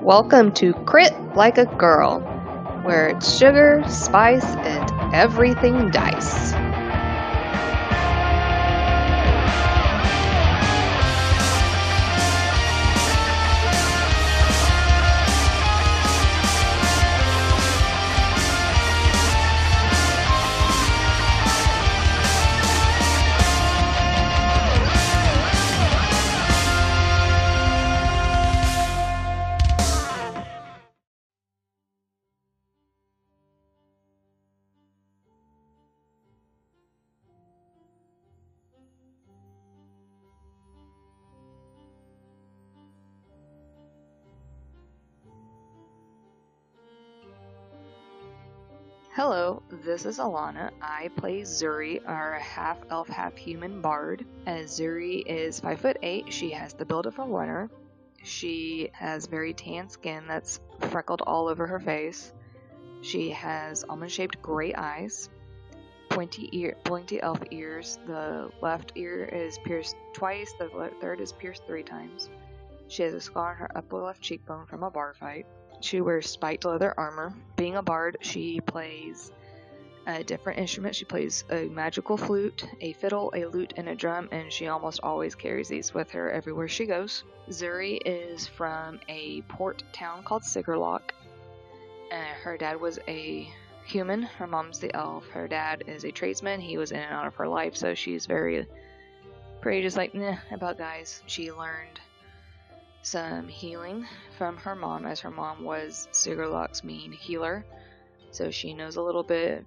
Welcome to Crit Like a Girl, where it's sugar, spice, and everything dice. Hello, this is Alana. I play Zuri, our half elf, half human bard. As Zuri is 5 foot 8, she has the build of a runner. She has very tan skin that's freckled all over her face. She has almond shaped gray eyes, pointy ear, pointy elf ears. The left ear is pierced twice, the third is pierced three times. She has a scar on her upper left cheekbone from a bar fight. She wears spiked leather armor. Being a bard, she plays a different instrument. She plays a magical flute, a fiddle, a lute, and a drum, and she almost always carries these with her everywhere she goes. Zuri is from a port town called Sigerlock. Uh, her dad was a human, her mom's the elf. Her dad is a tradesman. He was in and out of her life, so she's very, pretty just like, nah, about guys. She learned some healing from her mom, as her mom was Sigerlock's main healer. So she knows a little bit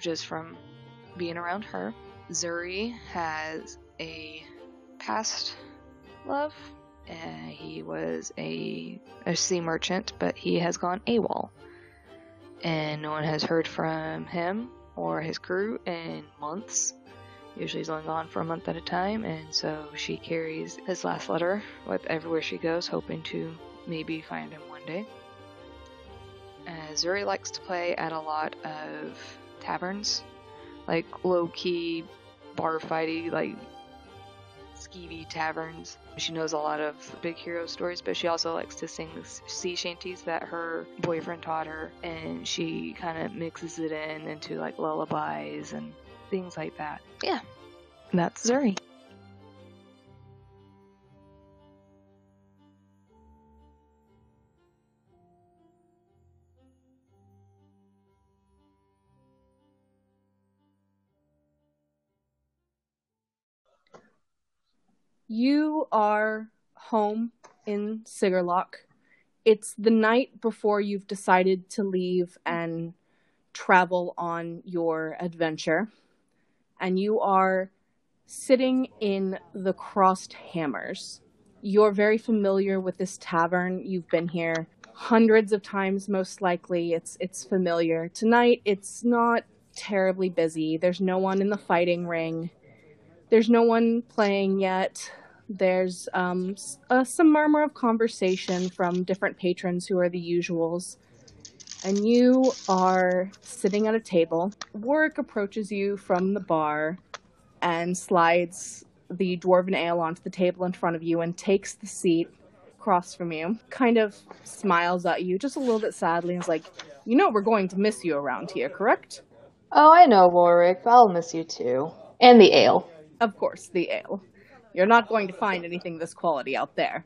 just from being around her. Zuri has a past love. Uh, he was a, a sea merchant, but he has gone AWOL. And no one has heard from him or his crew in months. Usually he's only gone for a month at a time, and so she carries his last letter with everywhere she goes, hoping to maybe find him one day. Uh, Zuri likes to play at a lot of taverns, like low key bar fighty, like skeevy taverns. She knows a lot of big hero stories, but she also likes to sing sea shanties that her boyfriend taught her, and she kind of mixes it in into like lullabies and things like that. Yeah, that's Zuri. You are home in Sigerlock. It's the night before you've decided to leave and travel on your adventure. And you are sitting in the Crossed Hammers. You're very familiar with this tavern. You've been here hundreds of times most likely. It's it's familiar. Tonight it's not terribly busy. There's no one in the fighting ring. There's no one playing yet. There's um, uh, some murmur of conversation from different patrons who are the usuals. And you are sitting at a table. Warwick approaches you from the bar and slides the dwarven ale onto the table in front of you and takes the seat across from you. Kind of smiles at you just a little bit sadly and is like, You know, we're going to miss you around here, correct? Oh, I know, Warwick. I'll miss you too. And the ale. Of course, the ale. You're not going to find anything this quality out there.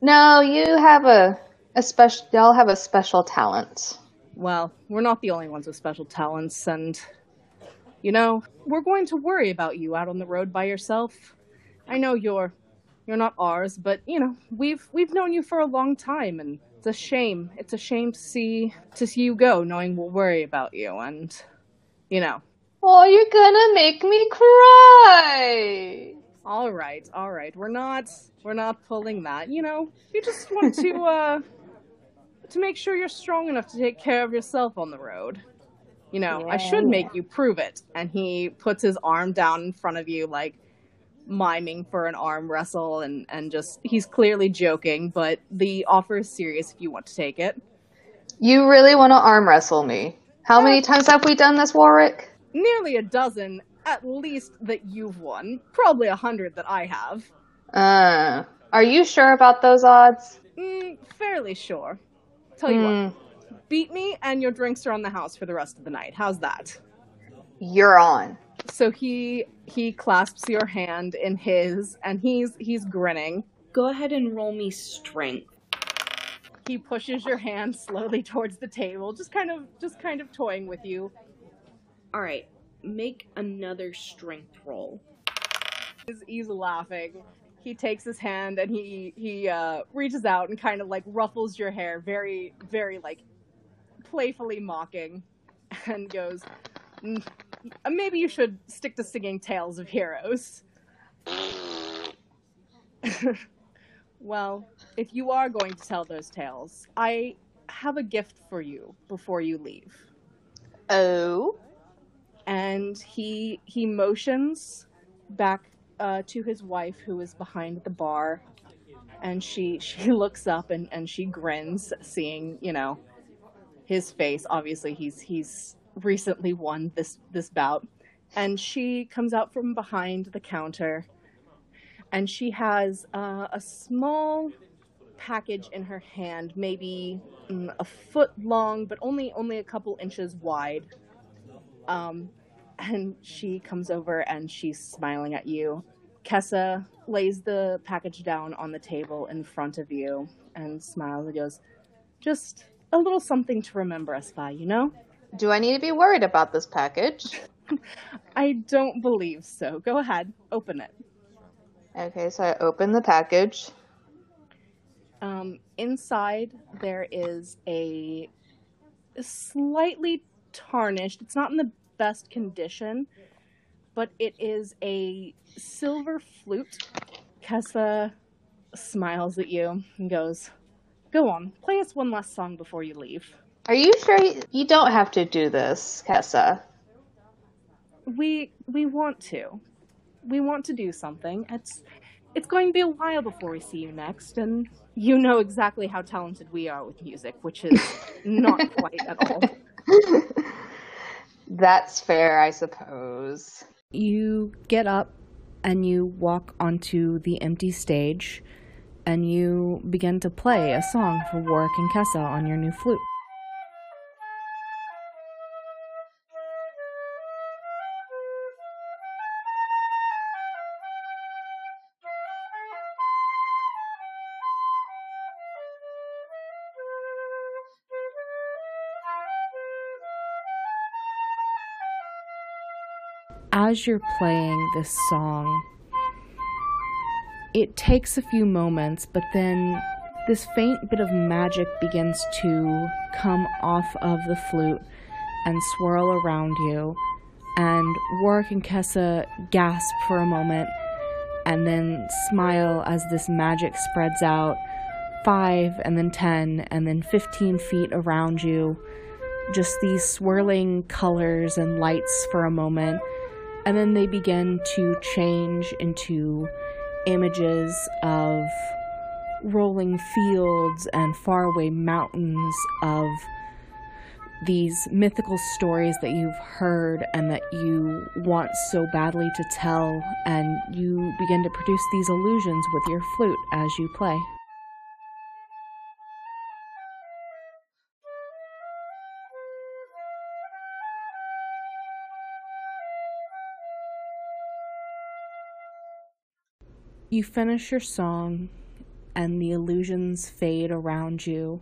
No, you have a, a special. Y'all have a special talent. Well, we're not the only ones with special talents, and you know, we're going to worry about you out on the road by yourself. I know you're you're not ours, but you know, we've we've known you for a long time and it's a shame. It's a shame to see to see you go knowing we'll worry about you and you know. Oh, you're gonna make me cry. All right, all right. We're not we're not pulling that. You know, you just want to uh to make sure you're strong enough to take care of yourself on the road. You know, yeah. I should make you prove it. And he puts his arm down in front of you like miming for an arm wrestle and and just he's clearly joking, but the offer is serious if you want to take it. You really want to arm wrestle me? How many times have we done this, Warwick? Nearly a dozen, at least that you've won. Probably a hundred that I have. Uh, are you sure about those odds? Mm, fairly sure. Tell you Hmm, what, beat me and your drinks are on the house for the rest of the night. How's that? You're on. So he he clasps your hand in his and he's he's grinning. Go ahead and roll me strength. He pushes your hand slowly towards the table, just kind of just kind of toying with you. All right, make another strength roll. He's, he's laughing. He takes his hand and he he uh, reaches out and kind of like ruffles your hair, very very like playfully mocking, and goes, "Mm, "Maybe you should stick to singing tales of heroes." well, if you are going to tell those tales, I have a gift for you before you leave. Oh. and he he motions back uh, to his wife who is behind the bar and she she looks up and, and she grins seeing you know his face. Obviously he's he's recently won this this bout. And she comes out from behind the counter and she has uh, a small package in her hand maybe mm, a foot long but only only a couple inches wide. Um, and she comes over and she's smiling at you. Kessa lays the package down on the table in front of you and smiles and goes, Just a little something to remember us by, you know? Do I need to be worried about this package? I don't believe so. Go ahead, open it. Okay, so I open the package. Um, inside, there is a slightly tarnished, it's not in the best condition, but it is a silver flute. Kessa smiles at you and goes, Go on, play us one last song before you leave. Are you sure you, don't have to do this, Kessa? We we want to. We want to do something. It's it's going to be a while before we see you next, and you know exactly how talented we are with music, which is not quite at all. That's fair, I suppose. You get up and you walk onto the empty stage and you begin to play a song for Warwick and Kessa on your new flute. As you're playing this song, it takes a few moments, but then this faint bit of magic begins to come off of the flute and swirl around you. And Warwick and Kessa gasp for a moment and then smile as this magic spreads out five and then 10 and then 15 feet around you. Just these swirling colors and lights for a moment. And then they begin to change into images of rolling fields and faraway mountains of these mythical stories that you've heard and that you want so badly to tell, and you begin to produce these illusions with your flute as you play. You finish your song, and the illusions fade around you,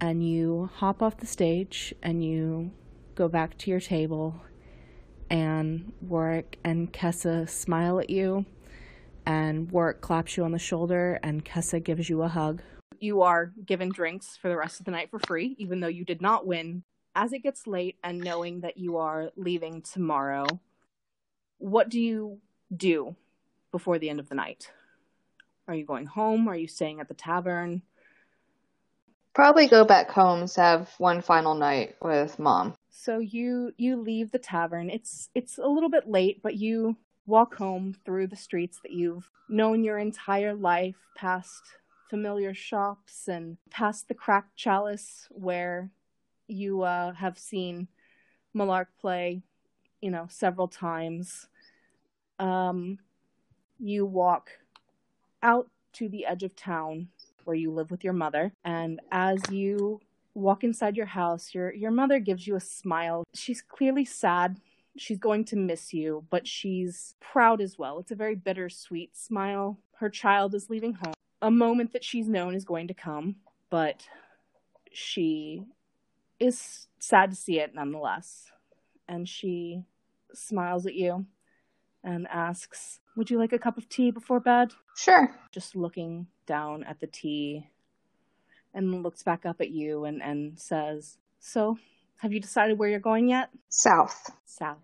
and you hop off the stage and you go back to your table, and Warwick and Kessa smile at you, and Warwick claps you on the shoulder, and Kessa gives you a hug. You are given drinks for the rest of the night for free, even though you did not win. As it gets late and knowing that you are leaving tomorrow, what do you do before the end of the night? Are you going home? Are you staying at the tavern? Probably go back home to have one final night with mom. So you you leave the tavern. It's it's a little bit late, but you walk home through the streets that you've known your entire life, past familiar shops and past the cracked chalice where you uh, have seen Malark play, you know, several times. Um, you walk out to the edge of town where you live with your mother. And as you walk inside your house, your your mother gives you a smile. She's clearly sad. She's going to miss you, but she's proud as well. It's a very bittersweet smile. Her child is leaving home. A moment that she's known is going to come, but she is sad to see it nonetheless. And she smiles at you and asks, Would you like a cup of tea before bed? Sure. Just looking down at the tea and looks back up at you and, and says, So, have you decided where you're going yet? South. South.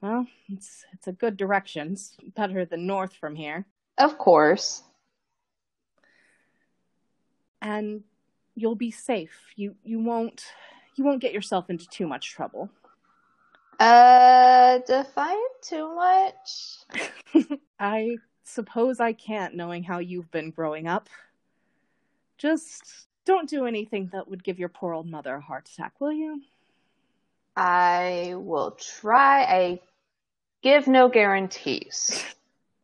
Well, it's it's a good direction. It's better than north from here. Of course. And you'll be safe. You you won't you won't get yourself into too much trouble. Uh, define too much. I suppose I can't, knowing how you've been growing up. Just don't do anything that would give your poor old mother a heart attack, will you? I will try. I give no guarantees.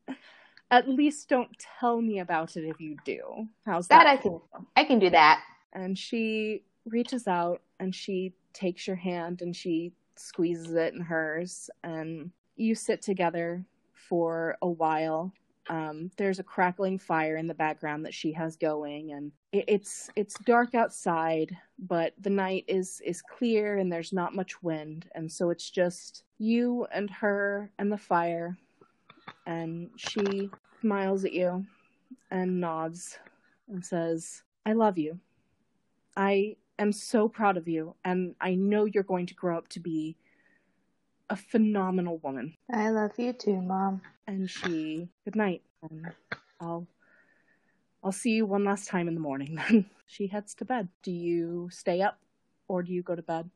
At least don't tell me about it if you do. How's that? That I can. I can do that. And she reaches out and she takes your hand and she squeezes it in hers, and you sit together for a while. Um, there's a crackling fire in the background that she has going, and it, it's it's dark outside, but the night is is clear and there's not much wind, and so it's just you and her and the fire. And she smiles at you and nods and says, "I love you. I am so proud of you, and I know you're going to grow up to be a phenomenal woman. I love you too, Mom. And she, good night, and I'll, I'll see you one last time in the morning. Then she heads to bed. Do you stay up, or do you go to bed?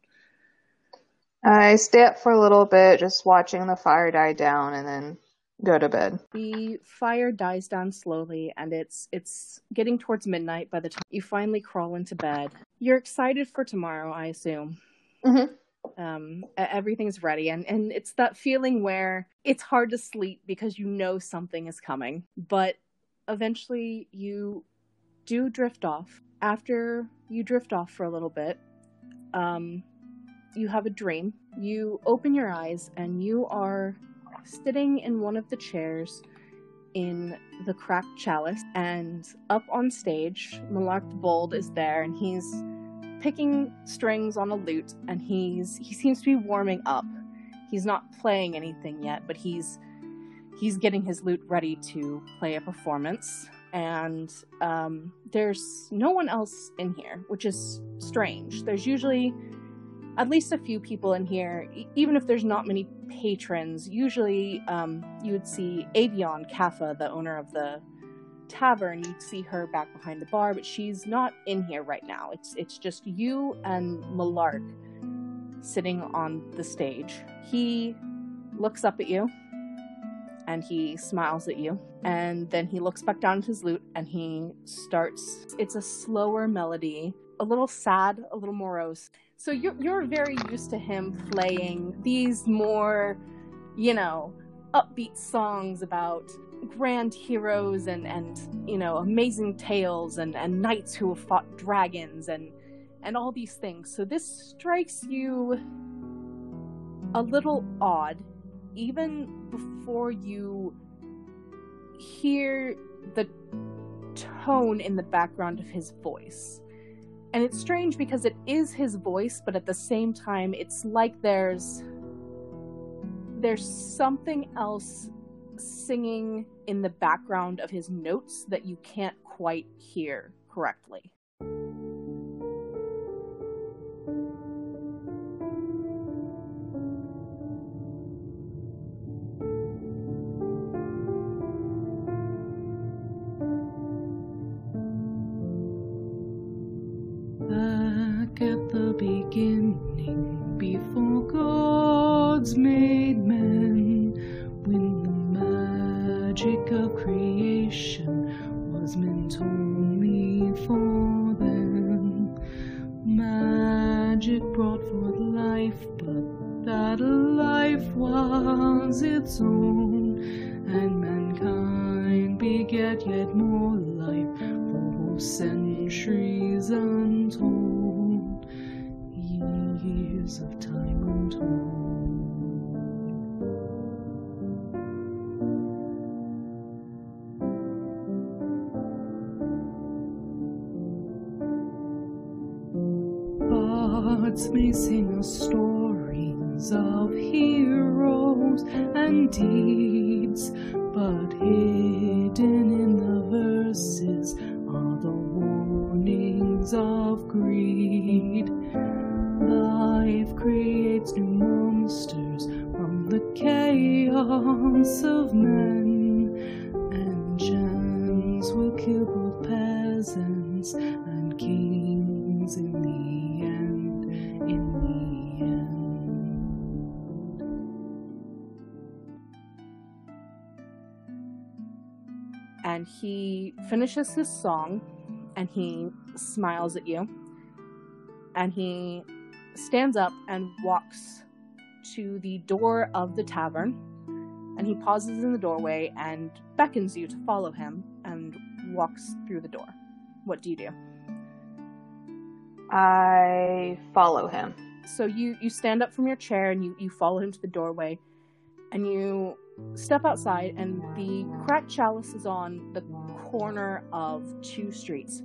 I stay up for a little bit, just watching the fire die down, and then go to bed. The fire dies down slowly and it's it's getting towards midnight by the time you finally crawl into bed. You're excited for tomorrow, I assume. Mhm. Um everything's ready and and it's that feeling where it's hard to sleep because you know something is coming, but eventually you do drift off. After you drift off for a little bit, um you have a dream. You open your eyes and you are sitting in one of the chairs in the cracked chalice, and up on stage, Malark the Bold is there, and he's picking strings on a lute, and he's he seems to be warming up. He's not playing anything yet, but he's he's getting his lute ready to play a performance. And um, there's no one else in here, which is strange. There's usually at least a few people in here, even if there's not many patrons. Usually, um, you would see Avion Kaffa, the owner of the tavern. You'd see her back behind the bar, but she's not in here right now. It's it's just you and Malark sitting on the stage. He looks up at you and he smiles at you and then he looks back down at his lute and he starts it's a slower melody a little sad a little morose so you're you're very used to him playing these more, you know, upbeat songs about grand heroes and and you know amazing tales and and knights who have fought dragons and and all these things. So this strikes you a little odd even before you hear the tone in the background of his voice. And it's strange because it is his voice, but at the same time, it's like there's there's something else singing in the background of his notes that you can't quite hear correctly. Its own, and mankind beget yet more life. For centuries untold, years of time untold. Bards may sing us stories of heroes and deeds, but hidden he finishes his song and he smiles at you. And he stands up and walks to the door of the tavern. And he pauses in the doorway and beckons you to follow him and walks through the door. What do you do? I follow him. so you you stand up from your chair and you you follow him to the doorway and you step outside and the cracked chalice is on the corner of two streets.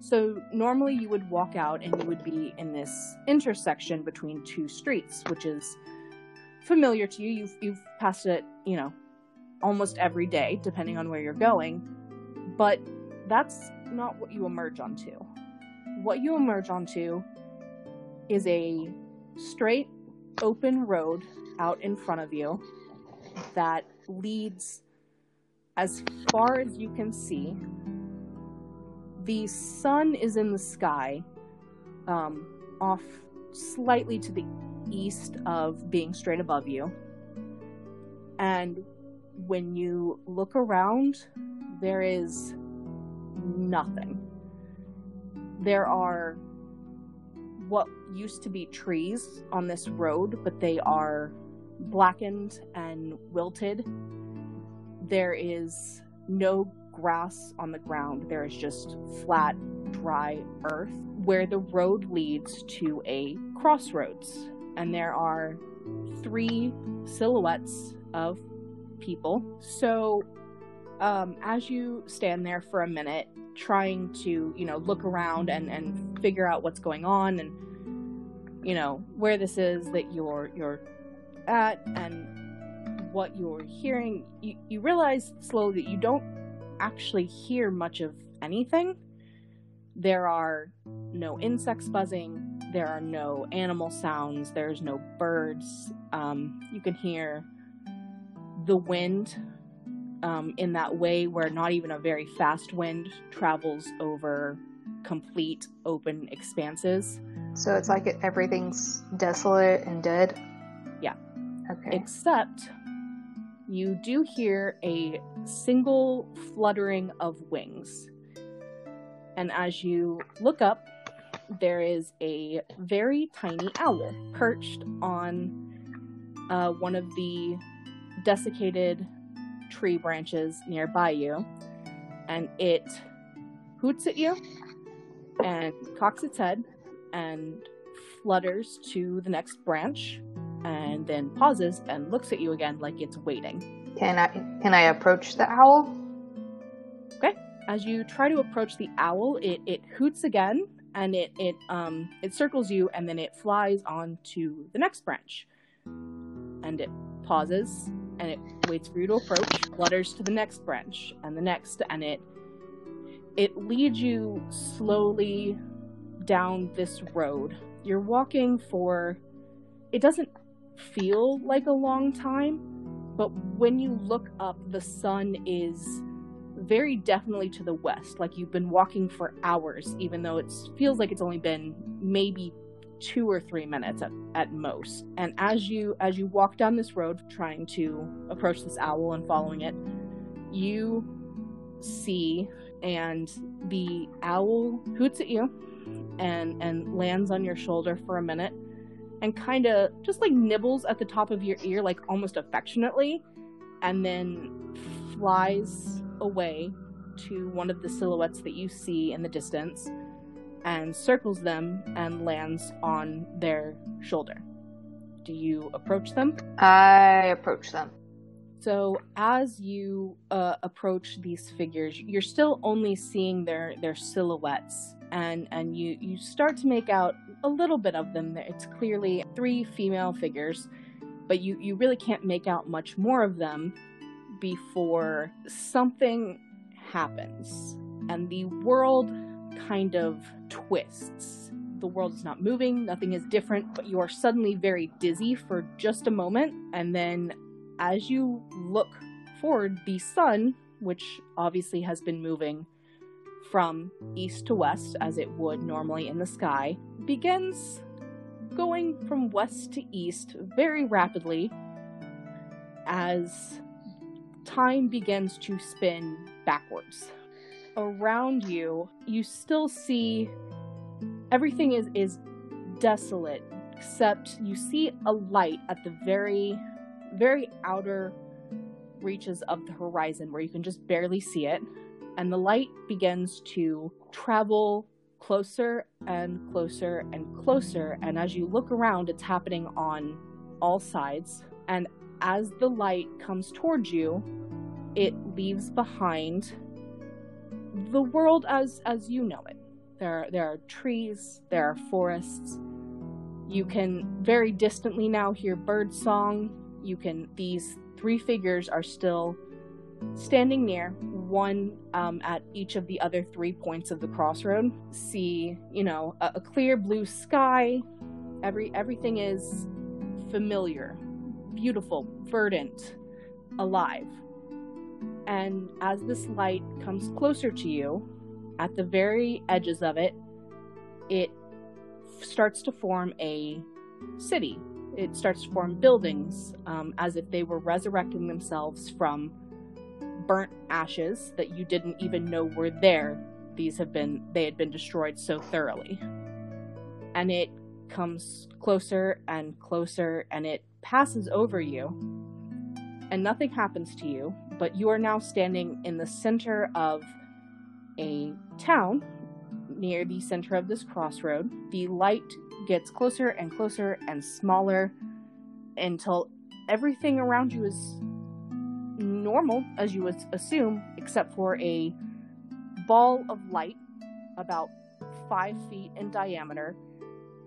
So normally you would walk out and you would be in this intersection between two streets which is familiar to you. You've, you've passed it you know almost every day depending on where you're going. But that's not what you emerge onto. What you emerge onto is a straight open road out in front of you that leads as far as you can see. The sun is in the sky, um, off slightly to the east of being straight above you. And when you look around, there is nothing. There are what used to be trees on this road, but they are blackened and wilted. There is no grass on the ground. There is just flat, dry earth where the road leads to a crossroads. And there are three silhouettes of people. So, um, as you stand there for a minute, trying to, you know, look around and, and figure out what's going on and, you know, where this is that you're you're at and what you're hearing, you, you realize slowly that you don't actually hear much of anything. There are no insects buzzing, there are no animal sounds, there's no birds. Um, you can hear the wind um, in that way where not even a very fast wind travels over complete open expanses. So it's like everything's desolate and dead? Okay. except you do hear a single fluttering of wings. And as you look up, there is a very tiny owl perched on uh, one of the desiccated tree branches nearby you. And it hoots at you and cocks its head and flutters to the next branch and then pauses and looks at you again like it's waiting. Can I can I approach the owl? Okay. As you try to approach the owl, it, it hoots again and it, it um it circles you and then it flies on to the next branch. And it pauses and it waits for you to approach, flutters to the next branch and the next and it it leads you slowly down this road. You're walking for it doesn't feel like a long time, but when you look up, the sun is very definitely to the west. Like you've been walking for hours, even though it feels like it's only been maybe two or three minutes at, at most. And as you as you walk down this road, trying to approach this owl and following it, you see and the owl hoots at you and and lands on your shoulder for a minute and kind of just like nibbles at the top of your ear like almost affectionately and then flies away to one of the silhouettes that you see in the distance and circles them and lands on their shoulder. Do you approach them? I approach them. So as you uh, approach these figures, you're still only seeing their their silhouettes, and and you you start to make out a little bit of them. It's clearly three female figures, but you you really can't make out much more of them before something happens, and the world kind of twists. The world is not moving, nothing is different, but you are suddenly very dizzy for just a moment, and then as you look forward, the sun, which obviously has been moving from east to west as it would normally in the sky, begins going from west to east very rapidly as time begins to spin backwards. Around you, you still see everything is, is desolate, except you see a light at the very very outer reaches of the horizon where you can just barely see it. And the light begins to travel closer and closer and closer. And as you look around, it's happening on all sides. And as the light comes towards you, it leaves behind the world as as you know it. There are, there are trees, there are forests. You can very distantly now hear bird song you can these three figures are still standing near one um, at each of the other three points of the crossroad see you know a, a clear blue sky. Every everything is familiar beautiful verdant alive. And as this light comes closer to you at the very edges of it it starts to form a city. It starts to form buildings um, as if they were resurrecting themselves from burnt ashes that you didn't even know were there. These have been, they had been destroyed so thoroughly. And it comes closer and closer and it passes over you. And nothing happens to you, but you are now standing in the center of a town near the center of this crossroad. The light gets closer and closer and smaller until everything around you is normal, as you would assume, except for a ball of light about five feet in diameter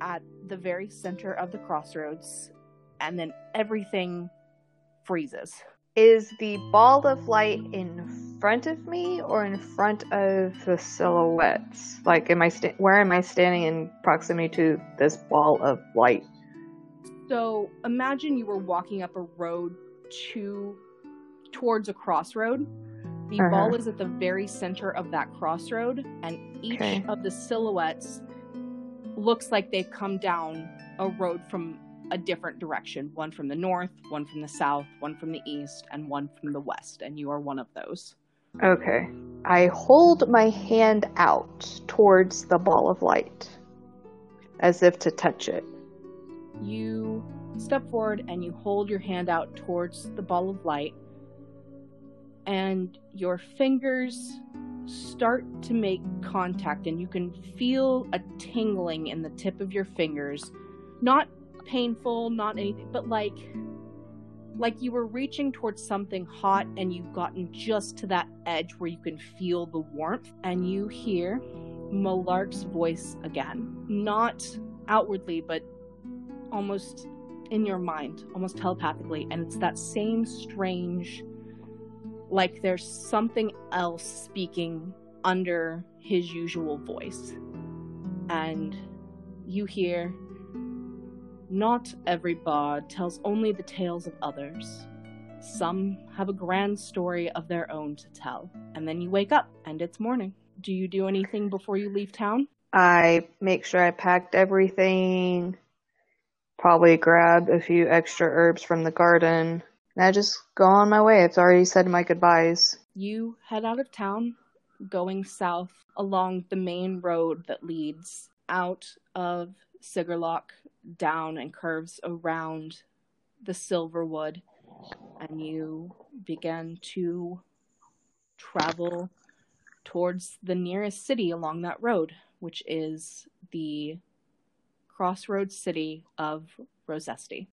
at the very center of the crossroads, and then everything freezes. Is the ball of light in front of me or in front of the silhouettes? Like, am I sta- where am I standing in proximity to this ball of light? So imagine you were walking up a road to towards a crossroad. The Uh-huh. ball is at the very center of that crossroad, and each Okay. of the silhouettes looks like they've come down a road from a different direction one from the north, one from the south, one from the east, and one from the west. And you are one of those. Okay. I hold my hand out towards the ball of light as if to touch it. You step forward and you hold your hand out towards the ball of light, and your fingers start to make contact, and you can feel a tingling in the tip of your fingers. Not painful, not anything, but like like you were reaching towards something hot and you've gotten just to that edge where you can feel the warmth and you hear Malark's voice again. Not outwardly, but almost in your mind, almost telepathically, and it's that same strange like there's something else speaking under his usual voice. And you hear not every bard tells only the tales of others. Some have a grand story of their own to tell. And then you wake up and it's morning. Do you do anything before you leave town? I make sure I packed everything, probably grabbed a few extra herbs from the garden, and I just go on my way. It's already said my goodbyes. You head out of town, going south along the main road that leads out of Sigerlock down and curves around the Silverwood, and you begin to travel towards the nearest city along that road, which is the crossroads city of Rosesti.